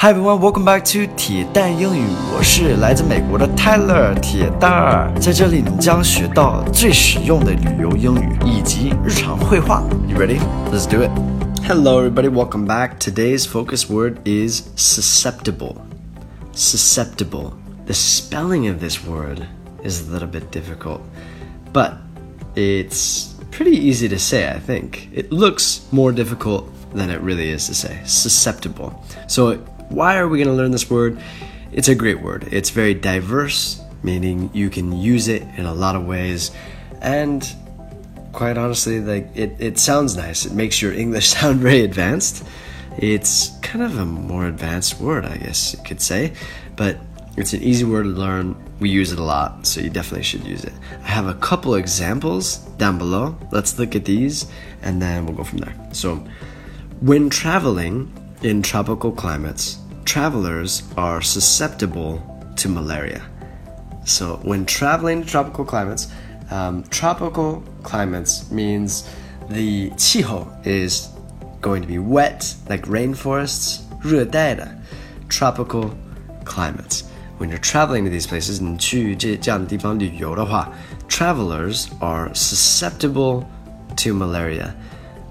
Hi everyone, welcome back to 铁蛋英语。我是来自美国的 Tyler 铁蛋儿，在这里你将学到最实用的旅游英语以及日常会话。You ready? Let's do it. Hello everybody, welcome back. Today's focus word is susceptible. Susceptible. The spelling of this word is a little bit difficult, but it's pretty easy to say, I think. It looks more difficult than it really is to say. Susceptible. So why are we going to learn this word? It's a great word. It's very diverse, meaning you can use it in a lot of ways. And quite honestly, like it, it sounds nice. It makes your English sound very advanced. It's kind of a more advanced word, I guess you could say. But it's an easy word to learn. We use it a lot, so you definitely should use it. I have a couple examples down below. Let's look at these and then we'll go from there. So, when traveling, in tropical climates, travelers are susceptible to malaria. So, when traveling to tropical climates, um, tropical climates means the 气候 is going to be wet, like rainforests, 热带的 tropical climates. When you're traveling to these places, 你去这这样的地方旅游的话, travelers are susceptible to malaria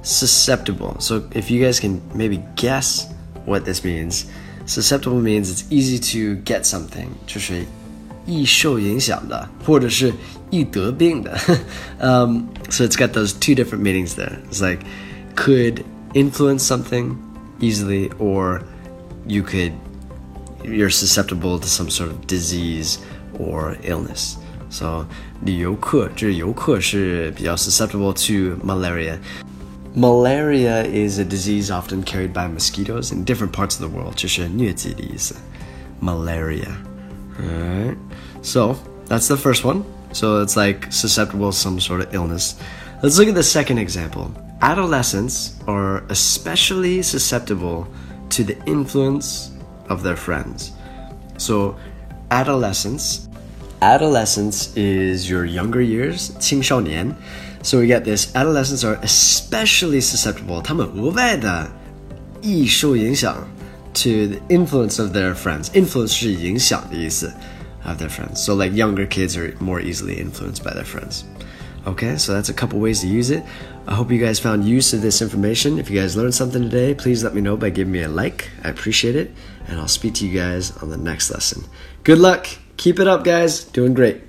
susceptible. So if you guys can maybe guess what this means, susceptible means it's easy to get something，就是易受影响的，或者是易得病的。um, so it's got those two different meanings there. It's like could influence something easily, or you could you're susceptible to some sort of disease or illness. So 旅游客就是游客是比较 susceptible to malaria. Malaria is a disease often carried by mosquitoes in different parts of the world. 就是疟疾的意思. Malaria. Alright. So that's the first one. So it's like susceptible to some sort of illness. Let's look at the second example. Adolescents are especially susceptible to the influence of their friends. So adolescence adolescence is your younger years, 青少年. So we get this adolescents are especially susceptible, 他们额外的易受影响 to the influence of their friends. Influence 是影响的意思 of their friends. So like younger kids are more easily influenced by their friends. Okay, so that's a couple ways to use it. I hope you guys found use of this information. If you guys learned something today, please let me know by giving me a like. I appreciate it. And I'll speak to you guys on the next lesson. Good luck. Keep it up, guys. Doing great.